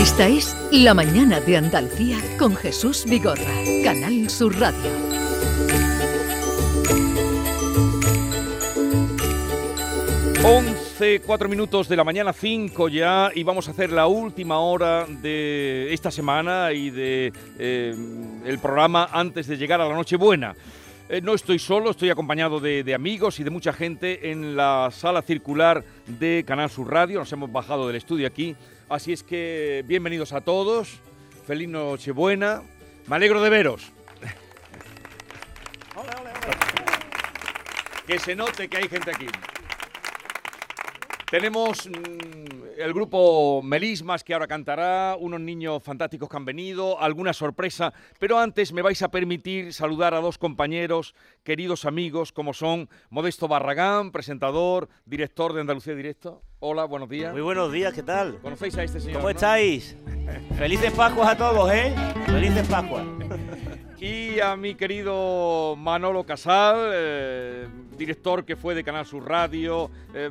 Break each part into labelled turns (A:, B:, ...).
A: Esta es La Mañana de Andalucía con Jesús Vigorra, Canal Sur Radio.
B: 11, 4 minutos de la mañana, 5 ya, y vamos a hacer la última hora de esta semana y de eh, el programa antes de llegar a la Nochebuena. Eh, no estoy solo, estoy acompañado de, de amigos y de mucha gente en la sala circular de Canal Sur Radio. Nos hemos bajado del estudio aquí, así es que bienvenidos a todos. Feliz Nochebuena. Me alegro de veros. Que se note que hay gente aquí. Tenemos mm, el grupo Melismas que ahora cantará, unos niños fantásticos que han venido, alguna sorpresa, pero antes me vais a permitir saludar a dos compañeros, queridos amigos, como son Modesto Barragán, presentador, director de Andalucía Directo. Hola, buenos días.
C: Muy buenos días, ¿qué tal?
B: ¿Conocéis a este señor?
C: ¿Cómo
B: no?
C: estáis? Felices Pascuas a todos, ¿eh? Felices Pascuas.
B: Y a mi querido Manolo Casal, eh, director que fue de Canal Sur Radio. eh,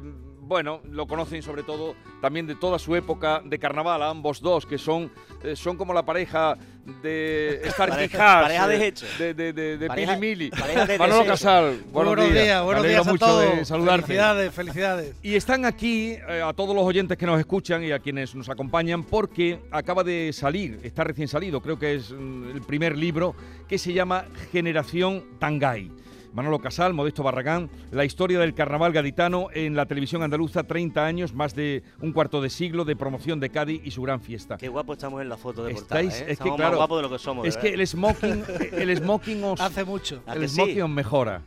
B: bueno, lo conocen sobre todo también de toda su época de carnaval, a ambos dos, que son, eh, son como la pareja de Star
C: Pareja- de
B: eh,
C: hecho.
B: de, de, de, de
C: Pareja-
B: Pili Mili.
C: pareja de
B: Manolo
C: desecho.
B: Casal, buenos,
D: buenos días,
B: Me
D: buenos días a
B: mucho
D: todos.
B: de saludarte.
D: Felicidades, felicidades.
B: Y están aquí eh, a todos los oyentes que nos escuchan y a quienes nos acompañan porque acaba de salir, está recién salido, creo que es mm, el primer libro que se llama Generación Tangay. Manolo Casal, Modesto Barragán, la historia del carnaval gaditano en la televisión andaluza, 30 años, más de un cuarto de siglo de promoción de Cádiz y su gran fiesta.
C: Qué guapo estamos en la foto de portada,
B: Estáis,
C: ¿eh?
B: es que
C: Estamos
B: claro,
C: más guapos de lo que somos. de
B: es que
C: verdad.
B: el smoking, el smoking os,
D: Hace mucho.
C: ¿A
B: el
C: sí?
B: smoking os mejora.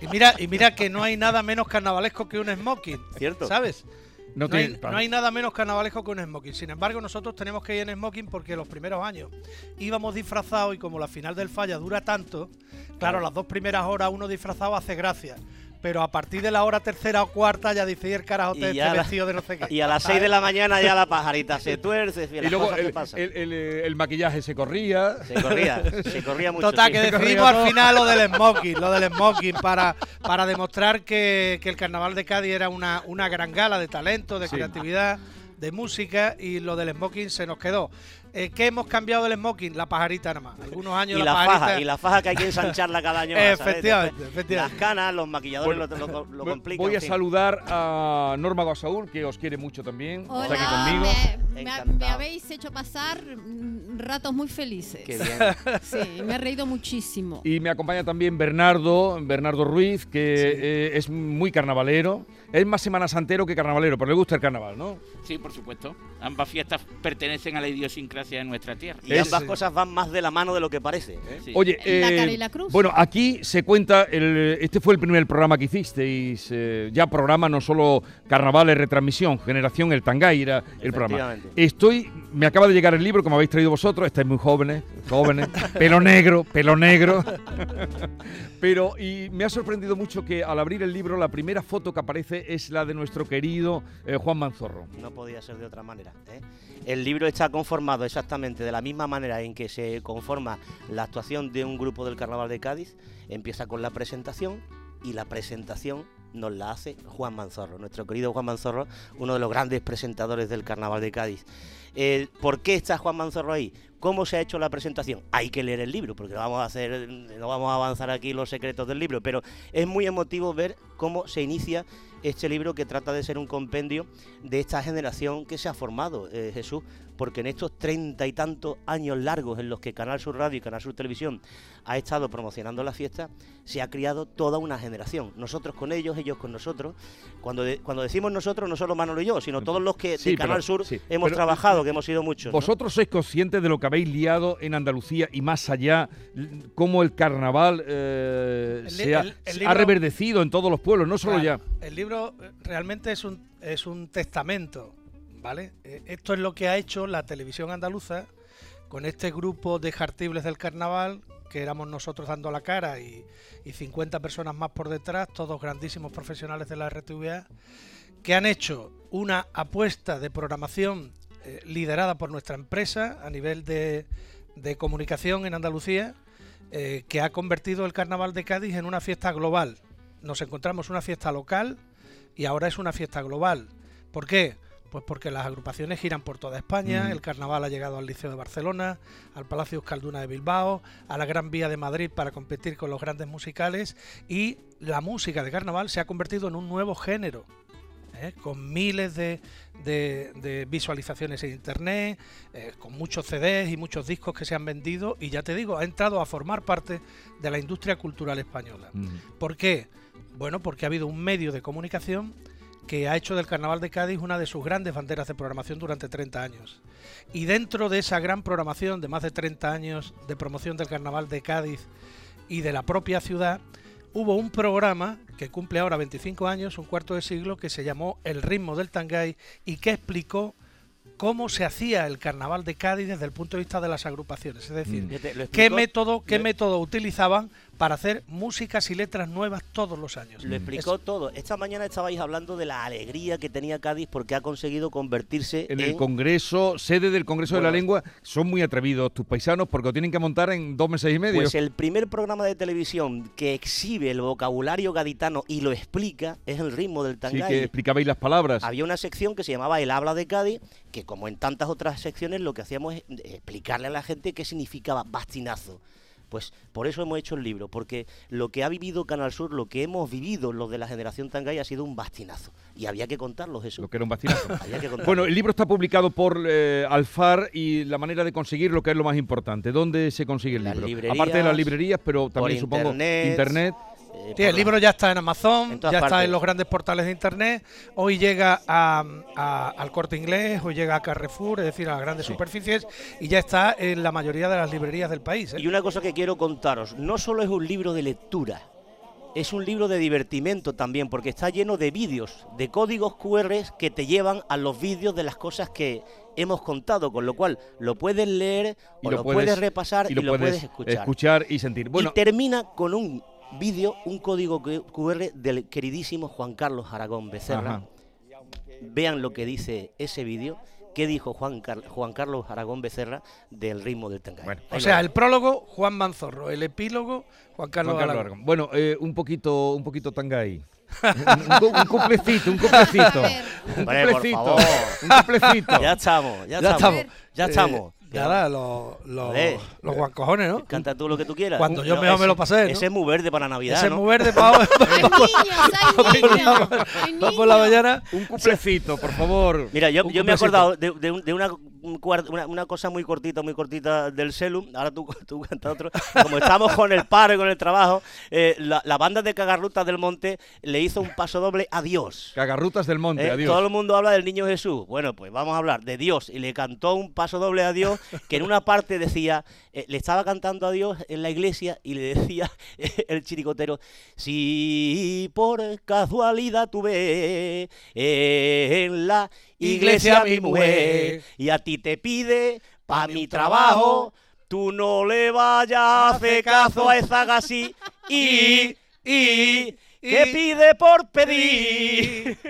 D: Y mira, y mira que no hay nada menos carnavalesco que un smoking.
C: ¿Cierto?
D: ¿Sabes?
B: No,
D: No hay,
B: tiene-
D: no hay nada menos carnavalesco que un smoking. Sin embargo, nosotros tenemos que ir en smoking porque los primeros años íbamos disfrazados y como la final del falla dura tanto, claro, las dos primeras horas uno disfrazado hace gracia. Pero a partir de la hora tercera o cuarta ya dice "Y el carajote
C: Y
D: este
C: la-
D: vestido de no sé qué.
C: Y a las 6 de la mañana ya la pajarita se tuerce.
B: Y
C: las
B: luego
C: cosas que
B: el,
C: pasan.
B: el- el- el maquillaje se corría.
C: Se corría, se corría mucho.
D: Total,
C: sí.
D: que decidimos al final lo del smoking, lo del smoking, para, para demostrar que, que el carnaval de Cádiz era una, una gran gala de talento, de
B: Sí.
D: creatividad, de música, y lo del smoking se nos quedó. Eh, ¿Qué hemos cambiado del smoking? La pajarita nada más. Algunos años
C: Y
D: la,
C: la
D: pajarita.
C: faja, y la faja que hay que ensancharla cada año.
D: Efectivamente, efectivamente.
C: Las canas, los maquilladores
B: Bueno,
C: lo, lo- complican.
B: Voy a saludar a Norma Guasaúl, que os quiere mucho también. Está aquí
E: Hola,
B: conmigo.
E: me, me ha-
C: Encantado.
E: me habéis hecho pasar mm, ratos muy felices.
C: Qué bien.
E: Sí, me he reído muchísimo.
B: Y me acompaña también Bernardo, Bernardo Ruiz, que eh, es muy carnavalero. Es más semana santero que carnavalero, pero le gusta el carnaval, ¿no?
F: Sí, por supuesto. Ambas fiestas pertenecen a la idiosincrasia de nuestra tierra.
C: Y
B: Es-
C: ambas cosas van más de la mano de lo que parece. ¿eh?
F: Sí.
B: Oye,
E: La
B: eh,
E: cara y la cruz.
B: bueno, aquí se cuenta, el- este fue el primer programa que hicisteis, eh, ya programa no solo carnavales, retransmisión, Generación El Tangay era el programa. Estoy, me acaba de llegar el libro, como habéis traído vosotros, estáis muy jóvenes, jóvenes, pelo negro, pelo negro. Pero, y me ha sorprendido mucho que al abrir el libro, la primera foto que aparece es la de nuestro querido eh, Juan Manzorro.
C: No podía ser de otra manera. ¿eh? El libro está conformado exactamente de la misma manera en que se conforma la actuación de un grupo del Carnaval de Cádiz. Empieza con la presentación y la presentación nos la hace Juan Manzorro, nuestro querido Juan Manzorro, uno de los grandes presentadores del Carnaval de Cádiz. ¿Por qué está Juan Manzorro ahí? ¿Cómo se ha hecho la presentación? Hay que leer el libro, porque vamos a hacer, no vamos a avanzar aquí los secretos del libro, pero es muy emotivo ver cómo se inicia este libro que trata de ser un compendio de esta generación que se ha formado, eh, Jesús, porque en estos treinta y tantos años largos en los que Canal Sur Radio y Canal Sur Televisión ha estado promocionando la fiesta, se ha criado toda una generación. Nosotros con ellos, ellos con nosotros. Cuando, de- cuando decimos nosotros, no solo Manolo y yo, sino todos los que
B: Sí,
C: de
B: pero-
C: Canal Sur
B: sí,
C: hemos
B: pero-
C: trabajado, que hemos sido muchos. ¿no?
B: ¿Vosotros sois conscientes de lo que habéis liado en Andalucía y más allá? Cómo el carnaval eh,
D: El
B: se ha,
D: el- el
B: se
D: libro-
B: ha reverdecido en todos los pueblos, no solo
D: Claro,
B: ya.
D: El libro eh, realmente es un, es un testamento, ¿vale? Eh, Esto es lo que ha hecho la televisión andaluza con este grupo de jartibles del carnaval, que éramos nosotros dando la cara y, y 50 personas más por detrás, todos grandísimos profesionales de la RTVA, que han hecho una apuesta de programación eh, liderada por nuestra empresa a nivel de, de comunicación en Andalucía, eh, que ha convertido el Carnaval de Cádiz en una fiesta global. Nos encontramos una fiesta local y ahora es una fiesta global. ¿Por qué? Pues porque las agrupaciones giran por toda España,
B: Mm.
D: el carnaval ha llegado al Liceo de Barcelona, al Palacio Euskalduna de Bilbao, a la Gran Vía de Madrid para competir con los grandes musicales y la música de carnaval se ha convertido en un nuevo género. ¿eh? con miles de, de- de visualizaciones en internet, eh, con muchos CDs y muchos discos que se han vendido y ya te digo, ha entrado a formar parte de la industria cultural española.
B: Mm.
D: ¿Por qué? Bueno, porque ha habido un medio de comunicación que ha hecho del Carnaval de Cádiz una de sus grandes banderas de programación durante 30 años. Y dentro de esa gran programación de más de 30 años de promoción del Carnaval de Cádiz y de la propia ciudad, hubo un programa que cumple ahora 25 años, un cuarto de siglo, que se llamó El ritmo del Tangay y que explicó cómo se hacía el Carnaval de Cádiz desde el punto de vista de las agrupaciones. Es decir,
B: Mm.
D: Qué método, qué método utilizaban para hacer músicas y letras nuevas todos los años.
C: Lo explicó todo. Esta mañana estabais hablando de la alegría que tenía Cádiz porque ha conseguido convertirse
B: En
C: en,
B: el Congreso, sede del Congreso de la. Lengua, son muy atrevidos tus paisanos porque lo tienen que montar en dos meses y medio.
C: Pues el primer programa de televisión que exhibe el vocabulario gaditano y lo explica es el ritmo del
B: sí,
C: tangay.
B: que explicabais las palabras.
C: Había una sección que se llamaba El habla de Cádiz, que como en tantas otras secciones lo que hacíamos es explicarle a la gente qué significaba bastinazo. Pues por eso hemos hecho el libro, porque lo que ha vivido Canal Sur, lo que hemos vivido los de la generación Tangay ha sido un bastinazo. Y había que contarlos eso.
B: Lo que era un bastinazo.
C: Había que.
B: Bueno, el libro está publicado por eh, Alfar y la manera de conseguirlo, que es lo más importante. ¿Dónde se consigue el
C: Las
B: libro? Aparte de las librerías, pero
C: por
B: también supongo
C: internet,
B: internet.
C: Eh,
D: Sí, el libro ya está en Amazon,
C: En
D: ya está
C: partes.
D: en los grandes portales de internet. Hoy llega a, a- al corte inglés, hoy llega a Carrefour, es decir, a las grandes superficies, y ya está en la mayoría de las librerías del país. ¿eh?
C: Y una cosa que quiero contaros, no solo es un libro de lectura, es un libro de divertimento también, porque está lleno de vídeos, de códigos QR que te llevan a los vídeos de las cosas que hemos contado, con lo cual lo puedes leer o lo, puedes, repasar y lo, puedes, escuchar.
B: y sentir. Bueno,
C: y termina con un vídeo, un código QR del queridísimo Juan Carlos Aragón Becerra.
B: Ajá.
C: Vean lo que dice ese vídeo, qué dijo Juan, Car- Juan Carlos Aragón Becerra del ritmo del tangay.
B: Bueno,
D: O sea, el prólogo, Juan Manzorro, el epílogo, Juan Carlos,
B: Juan Carlos
D: Aragón.
B: Aragón. Bueno, eh, un poquito, un poquito tangay. un, un cuplecito, un
E: ver.
B: Un
C: Hombre, por
B: cuplecito.
C: favor.
B: Un cuplecito.
C: Ya estamos, ya,
D: Ya
C: estamos.
D: estamos.
C: Ya
D: Eh, Nada, los, los, guancojones, ¿no?
C: Canta tú lo que tú quieras.
D: Cuando yo
C: No,
D: mejor me lo pasé, ¿no?
C: Ese es muy verde para Navidad,
D: Ese es
C: ¿no?
D: muy verde para por la mañana.
B: Un cuplecito, por favor.
C: Mira, yo, me he acordado de, de un- de una, un una, una cosa muy cortita, muy cortita del Celum. Ahora tú, tú cantas otro. Como estamos con el paro y con el trabajo, eh, la, la banda de Cagarrutas del Monte le hizo un paso doble a Dios.
B: Cagarrutas del monte,
C: Eh,
B: adiós.
C: Todo el mundo habla del niño Jesús. Bueno, pues vamos a hablar de Dios. Y le cantó un paso doble a Dios, que en una parte decía, eh, le estaba cantando a Dios en la iglesia y le decía el chiricotero, si por casualidad tuve en la iglesia a mi mujer y a ti te pide pa' mi trabajo, tú no le vayas a hacer caso a esa gasi y, y, que pide por pedir.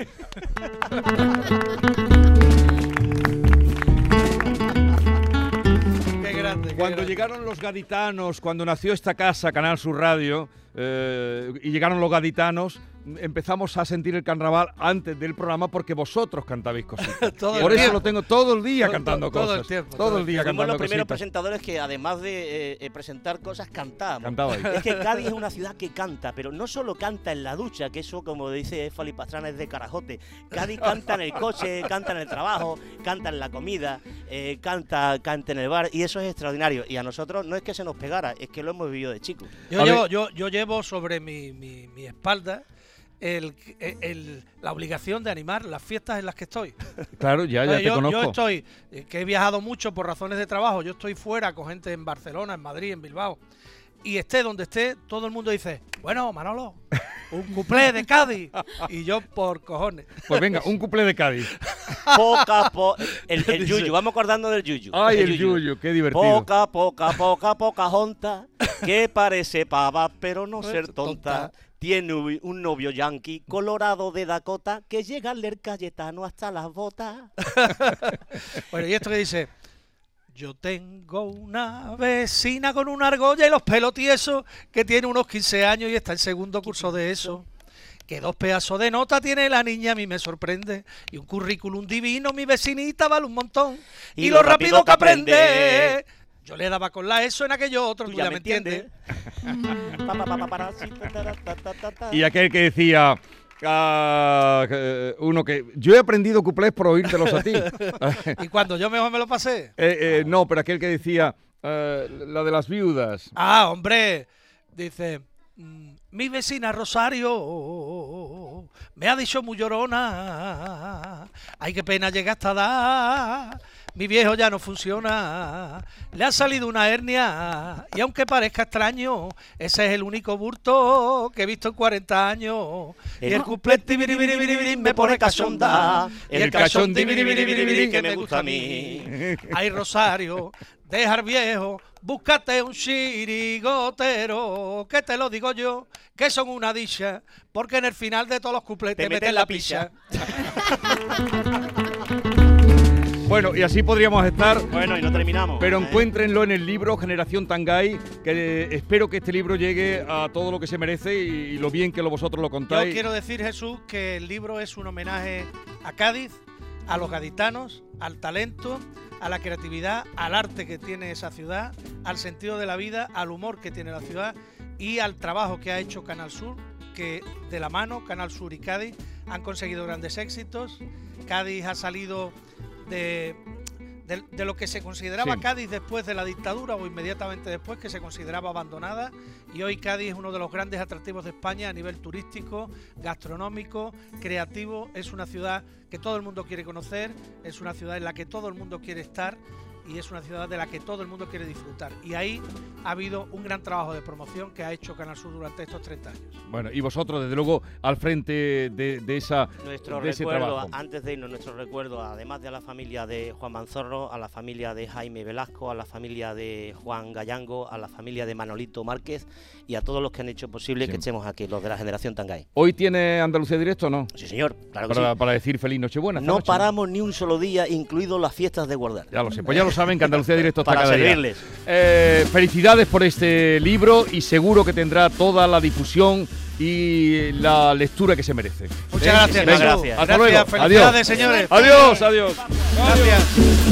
D: Qué grande. qué
B: Cuando
D: grande.
B: llegaron los gaditanos, cuando nació esta casa, Canal Sur Radio, eh, y llegaron los gaditanos, empezamos a sentir el carnaval antes del programa porque vosotros cantabais cositas. Por eso
D: tiempo.
B: lo tengo todo el día
D: Todo-
B: cantando
D: todo el
B: cosas.
D: tiempo,
B: todo el día
C: Fuimos
B: cantando
C: los primeros
B: cositas.
C: presentadores que además de eh, eh, presentar cosas cantábamos.
B: Cantabais.
C: Es que Cádiz es una ciudad que canta, pero no solo canta en la ducha, que eso, como dice Fali Pastrana, es de carajote. Cádiz canta en el coche, canta en el trabajo, canta en la comida, eh, canta, canta en el bar, y eso es extraordinario. Y a nosotros no es que se nos pegara, es que lo hemos vivido de chicos.
D: Yo
B: A
D: llevo,
B: ver.
D: yo, yo llevo sobre mi, mi- mi espalda el, el- la obligación de animar las fiestas en las que estoy.
B: Claro, ya, ya te
D: yo,
B: conozco.
D: yo estoy, eh, que he viajado mucho por razones de trabajo, yo estoy fuera con gente en Barcelona, en Madrid, en Bilbao. Y esté donde esté, todo el mundo dice, bueno, Manolo, un cuplé de Cádiz. Y yo por cojones.
B: Pues venga, un cuplé de Cádiz.
C: Poca, po el, el yuyu, vamos acordando del yuyu.
B: Ay, el yuyu, qué divertido.
C: Poca, poca, poca, poca jonta, que parece pava, pero no ser tonta. Tiene un- un novio yankee colorado de Dakota que llega al leer Cayetano hasta las botas.
D: Bueno, y esto que dice, yo tengo una vecina con una argolla y los pelos tiesos que tiene unos 15 años y está en segundo curso de eso. Que dos pedazos de nota tiene la niña, a mí me sorprende. Y un currículum divino, mi vecinita vale un montón. Y, lo rápido que aprende. Yo le daba con la eso en aquello otro, tú, ya, me entiendes.
B: Y aquel que decía... ah, eh, uno que yo he aprendido cuplés por oírtelos a ti.
D: Y cuando yo mejor me lo pasé.
B: Eh, eh, no, pero aquel que decía eh, la de las viudas.
D: Ah, hombre, dice, mi vecina Rosario me ha dicho muy llorona, ay qué pena llega hasta dar, mi viejo ya no funciona, le ha salido una hernia y aunque parezca extraño, ese es el único burto que he visto en 40 años. Y el cumple me pone cachonda, y el cachón que me gusta a mí. Ay, Rosario, dejar viejo, búscate un chirigotero, que te lo digo yo, que son una dicha, porque en el final de todos los cuplés te, meten la picha.
B: Bueno, y así podríamos estar.
C: Bueno, y no terminamos.
B: Pero
C: ¿eh?
B: encuéntrenlo en el libro Generación Tangay, que eh, espero que este libro llegue a todo lo que se merece y, lo bien que lo vosotros lo
D: Yo
B: contáis.
D: quiero decir, Jesús, que el libro es un homenaje a Cádiz, a los gaditanos, al talento, a la creatividad, al arte que tiene esa ciudad, al sentido de la vida, al humor que tiene la ciudad y al trabajo que ha hecho Canal Sur, que de la mano Canal Sur y Cádiz han conseguido grandes éxitos. Cádiz ha salido de, de- de lo que se consideraba
B: Sí.
D: Cádiz después de la dictadura o inmediatamente después, que se consideraba abandonada. Y hoy Cádiz es uno de los grandes atractivos de España a nivel turístico, gastronómico, creativo. Es una ciudad que todo el mundo quiere conocer, es una ciudad en la que todo el mundo quiere estar y es una ciudad de la que todo el mundo quiere disfrutar. Y ahí ha habido un gran trabajo de promoción que ha hecho Canal Sur durante estos 30 años.
B: Bueno, y vosotros, desde luego, al frente de, de esa,
C: Nuestro
B: de ese
C: recuerdo,
B: trabajo.
C: antes de irnos, nuestro recuerdo, además de a la familia de Juan Manzorro, a la familia de Jaime Velasco, a la familia de Juan Gallango, a la familia de Manolito Márquez y a todos los que han hecho posible
B: Sí.
C: que estemos aquí, los de la generación Tangay.
B: ¿Hoy tiene Andalucía Directo o no?
C: Sí, señor, claro que
B: Para,
C: sí.
B: para decir feliz Nochebuena.
C: No
B: noche.
C: paramos ni un solo día, incluido las fiestas de guardar.
B: Ya lo sé, pues ya lo saben que Andalucía Directo está
C: Para
B: cada día.
C: servirles.
B: Eh, felicidades por este libro y seguro que tendrá toda la difusión y la lectura que se merece.
D: Muchas gracias,
C: Venga, gracias.
B: Hasta luego.
D: Felicidades,
B: Adiós.
D: señores.
B: Adiós, adiós.
D: Gracias.